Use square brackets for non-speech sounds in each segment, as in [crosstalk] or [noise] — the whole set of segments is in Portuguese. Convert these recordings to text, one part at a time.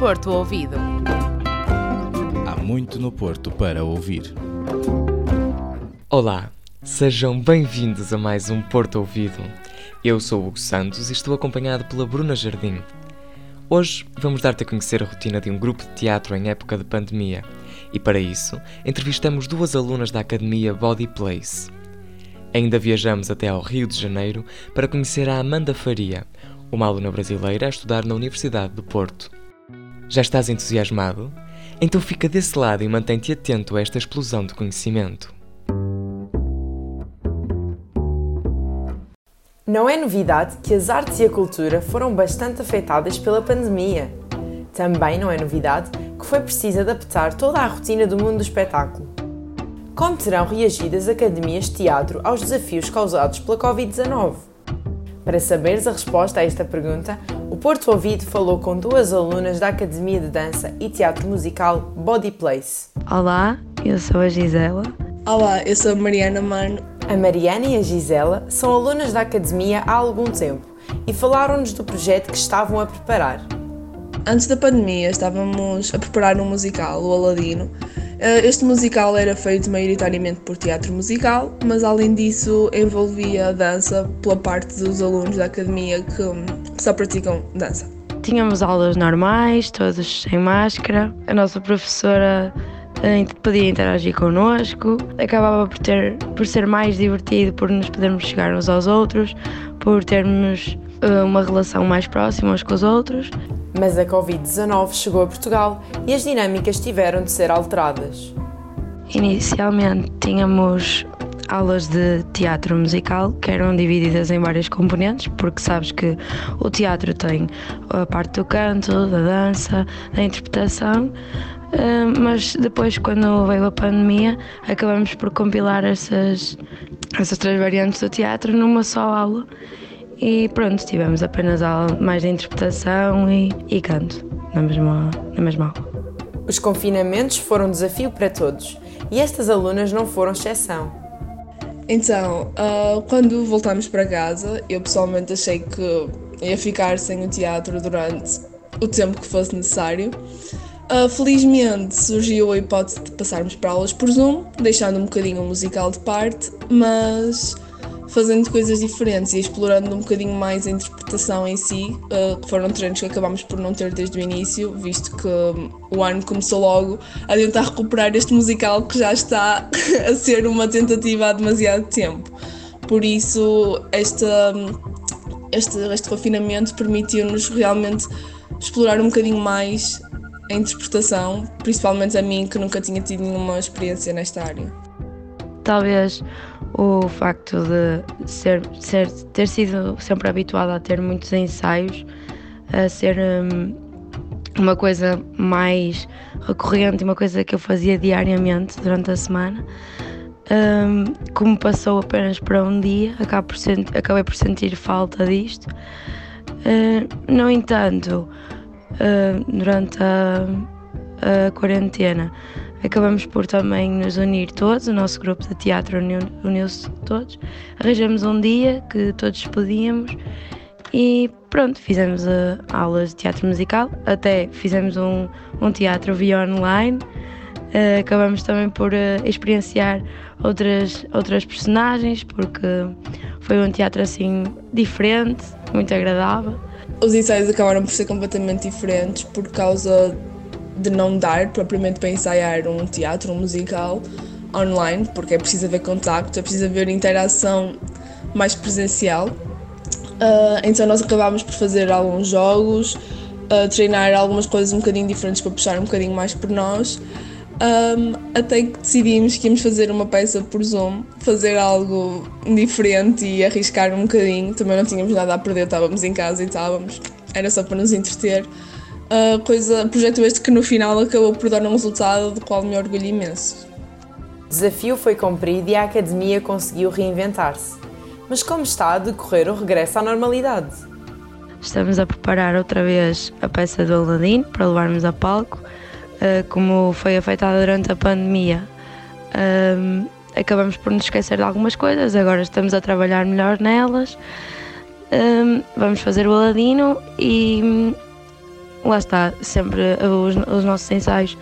Porto Ouvido. Há muito no Porto para ouvir. Olá, sejam bem-vindos a mais um Porto Ouvido. Eu sou o Hugo Santos e estou acompanhado pela Bruna Jardim. Hoje vamos dar-te a conhecer a rotina de um grupo de teatro em época de pandemia e, para isso, entrevistamos duas alunas da Academia Body Place. Ainda viajamos até ao Rio de Janeiro para conhecer a Amanda Faria, uma aluna brasileira a estudar na Universidade do Porto. Já estás entusiasmado? Então fica desse lado e mantém-te atento a esta explosão de conhecimento. Não é novidade que as artes e a cultura foram bastante afetadas pela pandemia. Também não é novidade que foi preciso adaptar toda a rotina do mundo do espetáculo. Como terão reagido as academias de teatro aos desafios causados pela Covid-19? Para saberes a resposta a esta pergunta, Porto Ouvido falou com duas alunas da Academia de Dança e Teatro Musical Body Place. Olá, eu sou a Gisela. Olá, eu sou a Mariana Mano. A Mariana e a Gisela são alunas da Academia há algum tempo e falaram-nos do projeto que estavam a preparar. Antes da pandemia, estávamos a preparar um musical, o Aladino. Eh, Este musical era feito maioritariamente por teatro musical, mas além disso envolvia a dança pela parte dos alunos da academia que hum, só praticam dança. Tínhamos aulas normais, todos sem máscara. A nossa professora eh, podia interagir connosco. Acabava por, ter, por ser mais divertido, por nos podermos chegar uns aos outros, por termos eh, uma relação mais próxima uns com os outros. Mas a Covid-19 chegou a Portugal e as dinâmicas tiveram de ser alteradas. Inicialmente tínhamos aulas de teatro musical que eram divididas em várias componentes, porque sabes que o teatro tem a parte do canto, da dança, da interpretação, eh, mas depois, quando veio a pandemia, acabamos por compilar essas, essas três variantes do teatro numa só aula. E pronto, tivemos apenas aula mais de interpretação e, e canto na mesma, na mesma aula. Os confinamentos foram um desafio para todos e estas alunas não foram exceção. Então, ah, quando voltámos para casa, eu pessoalmente achei que ia ficar sem o teatro durante o tempo que fosse necessário. Ah, felizmente surgiu a hipótese de passarmos para aulas por Zoom, deixando um bocadinho o musical de parte, mas fazendo coisas diferentes e explorando um bocadinho mais a interpretação em si, que foram treinos que acabámos por não ter desde o início, visto que um, o ano começou logo a tentar recuperar este musical que já está [laughs] a ser uma tentativa há demasiado tempo. Por isso, esta, este, este confinamento permitiu-nos realmente explorar um bocadinho mais a interpretação, principalmente a mim que nunca tinha tido nenhuma experiência nesta área. Talvez o facto de ser, ser, ter sido sempre habituada a ter muitos ensaios, a ser hum, uma coisa mais recorrente, uma coisa que eu fazia diariamente durante a semana, hum, como passou apenas para um dia, por, sent, acabei por sentir falta disto. Uh, no entanto, uh, durante a, a quarentena, acabamos por também nos unir todos, o nosso grupo de teatro uniu- uniu-se todos, arranjamos um dia que todos podíamos e pronto, fizemos uh, aulas de teatro musical, até fizemos um, um teatro via online, Uh, acabamos também por uh, experienciar outras, outras personagens, porque foi um teatro assim diferente, muito agradável. Os ensaios acabaram por ser completamente diferentes por causa de não dar propriamente para ensaiar um teatro, um musical online, porque é preciso haver contacto, é preciso haver interação mais presencial. Uh, então nós acabámos por fazer alguns jogos, uh, treinar algumas coisas um bocadinho diferentes para puxar um bocadinho mais por nós. Um, até que decidimos que íamos fazer uma peça por Zoom, fazer algo diferente e arriscar um bocadinho. Também não tínhamos nada a perder, estávamos em casa e estávamos, era só para nos entreter. Uh, coisa, projeto este que no final acabou por dar um resultado do qual me orgulho imenso. O desafio foi cumprido e a academia conseguiu reinventar-se. Mas como está a decorrer o regresso à normalidade? Estamos a preparar outra vez a peça do Aladdin para levarmos a palco. Uh, como foi afetada durante a pandemia, um, acabamos por nos esquecer de algumas coisas, agora estamos a trabalhar melhor nelas. Um, vamos fazer o Aladino e lá está, sempre os, os nossos ensaios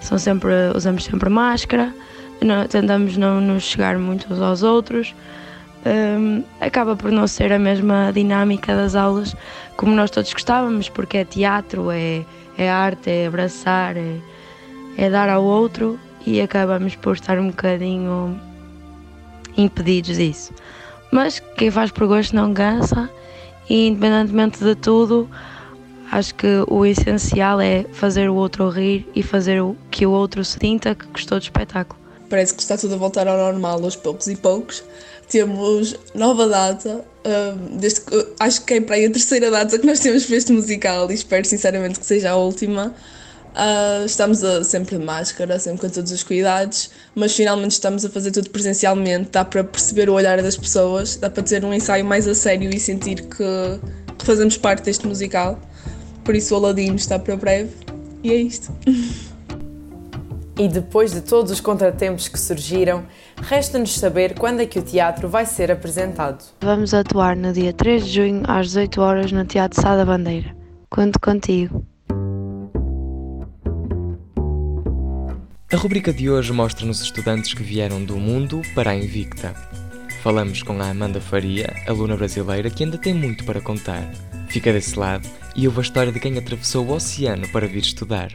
são sempre, usamos sempre máscara, não, tentamos não nos chegar muito uns aos outros. Um, acaba por não ser a mesma dinâmica das aulas como nós todos gostávamos, porque é teatro, é, é arte, é abraçar, é, é dar ao outro e acabamos por estar um bocadinho impedidos disso. Mas quem faz por gosto não cansa e independentemente de tudo, acho que o essencial é fazer o outro rir e fazer que o outro sinta que gostou do espetáculo. Parece que está tudo a voltar ao normal aos poucos e poucos. Temos nova data, um, desde que, acho que é para aí a terceira data que nós temos para este musical e espero sinceramente que seja a última. Uh, estamos a, sempre de máscara, sempre com todos os cuidados, mas finalmente estamos a fazer tudo presencialmente. Dá para perceber o olhar das pessoas, dá para ter um ensaio mais a sério e sentir que, que fazemos parte deste musical. Por isso, o Aladino está para breve. E é isto. [laughs] E depois de todos os contratempos que surgiram, resta-nos saber quando é que o teatro vai ser apresentado. Vamos atuar no dia 3 de junho às 18 horas no Teatro Sá da Bandeira. Conto contigo. A rubrica de hoje mostra-nos estudantes que vieram do mundo para a Invicta. Falamos com a Amanda Faria, aluna brasileira que ainda tem muito para contar. Fica desse lado e ouve a história de quem atravessou o oceano para vir estudar.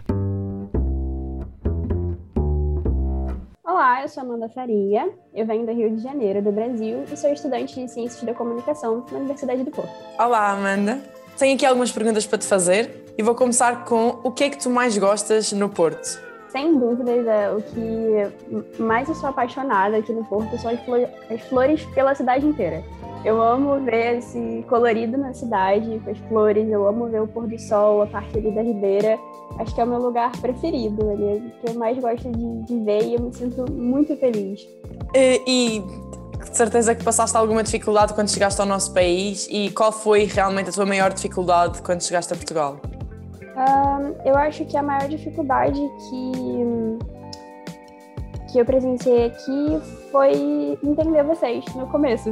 Olá, eu sou Amanda Faria, eu venho do Rio de Janeiro, do Brasil, e sou estudante de Ciências da Comunicação na Universidade do Porto. Olá, Amanda. Tenho aqui algumas perguntas para te fazer e vou começar com o que é que tu mais gostas no Porto? Sem dúvidas, é, o que mais eu sou apaixonada aqui no Porto são as flores, as flores pela cidade inteira. Eu amo ver esse colorido na cidade, com as flores, eu amo ver o pôr do sol, a parte ali da ribeira. Acho que é o meu lugar preferido, ali, é o que eu mais gosto de, de ver e eu me sinto muito feliz. E, e de certeza que passaste alguma dificuldade quando chegaste ao nosso país e qual foi realmente a tua maior dificuldade quando chegaste a Portugal? Um, eu acho que a maior dificuldade que, que eu presenciei aqui foi entender vocês no começo.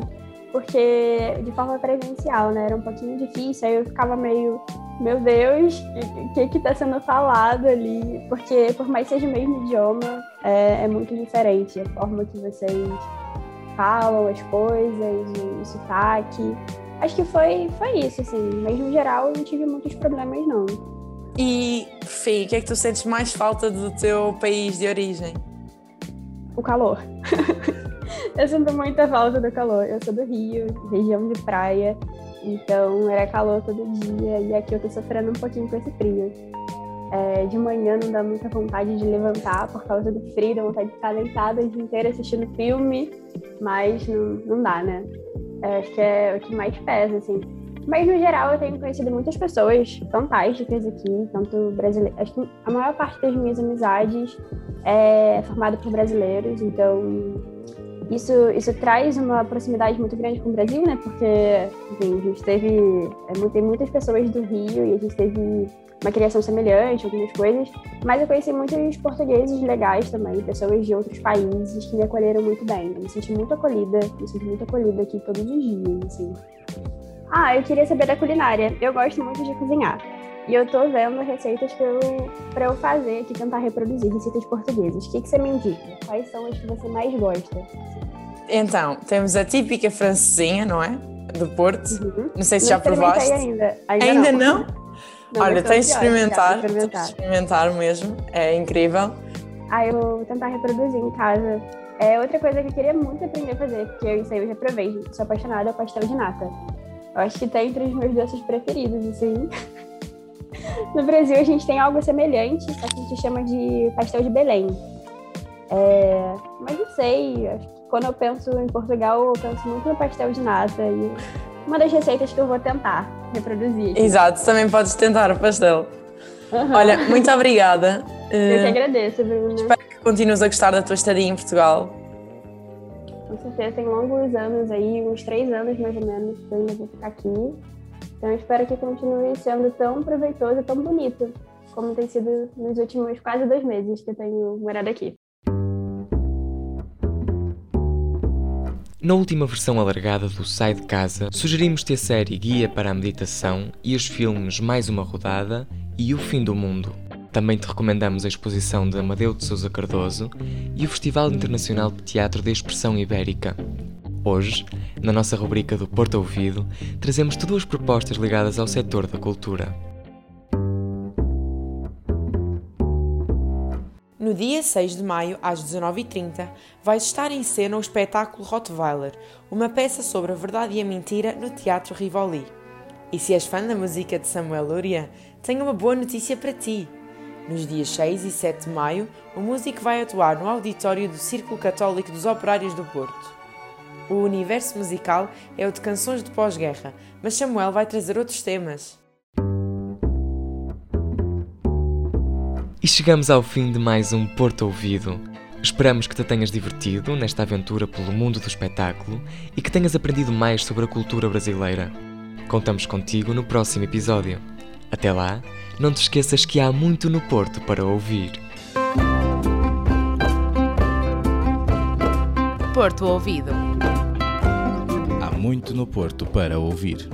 Porque de forma presencial, né? Era um pouquinho difícil, aí eu ficava meio, meu Deus, o que que tá sendo falado ali? Porque por mais que seja o mesmo idioma, é, é muito diferente a forma que vocês falam as coisas, o sotaque. Acho que foi, foi isso, assim. Mas no geral eu não tive muitos problemas, não. E, Fê, o que é que tu sentes mais falta do teu país de origem? O calor. [laughs] eu sinto muita falta do calor. Eu sou do Rio, região de praia, então era calor todo dia e aqui eu tô sofrendo um pouquinho com esse frio. É, de manhã não dá muita vontade de levantar por causa do frio, dá vontade de ficar deitada o dia inteiro assistindo filme, mas não, não dá, né? É, acho que é o que mais pesa, assim. Mas, no geral, eu tenho conhecido muitas pessoas fantásticas aqui, tanto brasileiras. Acho que a maior parte das minhas amizades é formada por brasileiros, então isso, isso traz uma proximidade muito grande com o Brasil, né? Porque, enfim, a gente teve. É, tem muitas pessoas do Rio e a gente teve uma criação semelhante, algumas coisas, mas eu conheci muitos portugueses legais também, pessoas de outros países que me acolheram muito bem. Eu me senti muito acolhida, me senti muito acolhida aqui todos os dias, assim. Ah, eu queria saber da culinária. Eu gosto muito de cozinhar. E eu tô vendo receitas para eu, pra eu fazer aqui, tentar reproduzir receitas portuguesas. O que, que você me indica? Quais são as que você mais gosta? Então, temos a típica francesinha, não é? Do Porto. Uhum. Não sei se não já provaste. Ainda, ainda, ainda não? não? não Olha, tens de experimentar. Tens Tens de experimentar mesmo. É incrível. Ah, eu vou tentar reproduzir em casa. É outra coisa que eu queria muito aprender a fazer, porque eu, isso aí eu sou apaixonada, é pastel de nata. Eu acho que tá entre os meus doces preferidos, assim. [laughs] no Brasil a gente tem algo semelhante, só que a gente chama de pastel de Belém. É... Mas não sei, acho que quando eu penso em Portugal, eu penso muito no pastel de nata. E uma das receitas que eu vou tentar reproduzir. Exato, também podes tentar o pastel. Uhum. Olha, muito obrigada. Eu que agradeço, Bruna. Espero que continues a gostar da tua estadia em Portugal. Com certeza, tem longos anos aí, uns três anos mais ou menos, que eu ainda vou ficar aqui. Então, eu espero que continue sendo tão proveitoso e tão bonito como tem sido nos últimos quase dois meses que eu tenho morado aqui. Na última versão alargada do Sai de Casa, sugerimos-te a série Guia para a Meditação e os filmes Mais uma Rodada e O Fim do Mundo. Também te recomendamos a exposição de Amadeu de Sousa Cardoso e o Festival Internacional de Teatro da Expressão Ibérica. Hoje, na nossa rubrica do Porto Ouvido, trazemos-te duas propostas ligadas ao setor da cultura. Dia 6 de maio, às 19h30, vai estar em cena o espetáculo Rottweiler, uma peça sobre a verdade e a mentira no Teatro Rivoli. E se és fã da música de Samuel Luria, tenho uma boa notícia para ti. Nos dias 6 e 7 de maio, o músico vai atuar no auditório do Círculo Católico dos Operários do Porto. O universo musical é o de canções de pós-guerra, mas Samuel vai trazer outros temas. E chegamos ao fim de mais um Porto Ouvido. Esperamos que te tenhas divertido nesta aventura pelo mundo do espetáculo e que tenhas aprendido mais sobre a cultura brasileira. Contamos contigo no próximo episódio. Até lá, não te esqueças que há muito no Porto para ouvir. Porto Ouvido. Há muito no Porto para ouvir.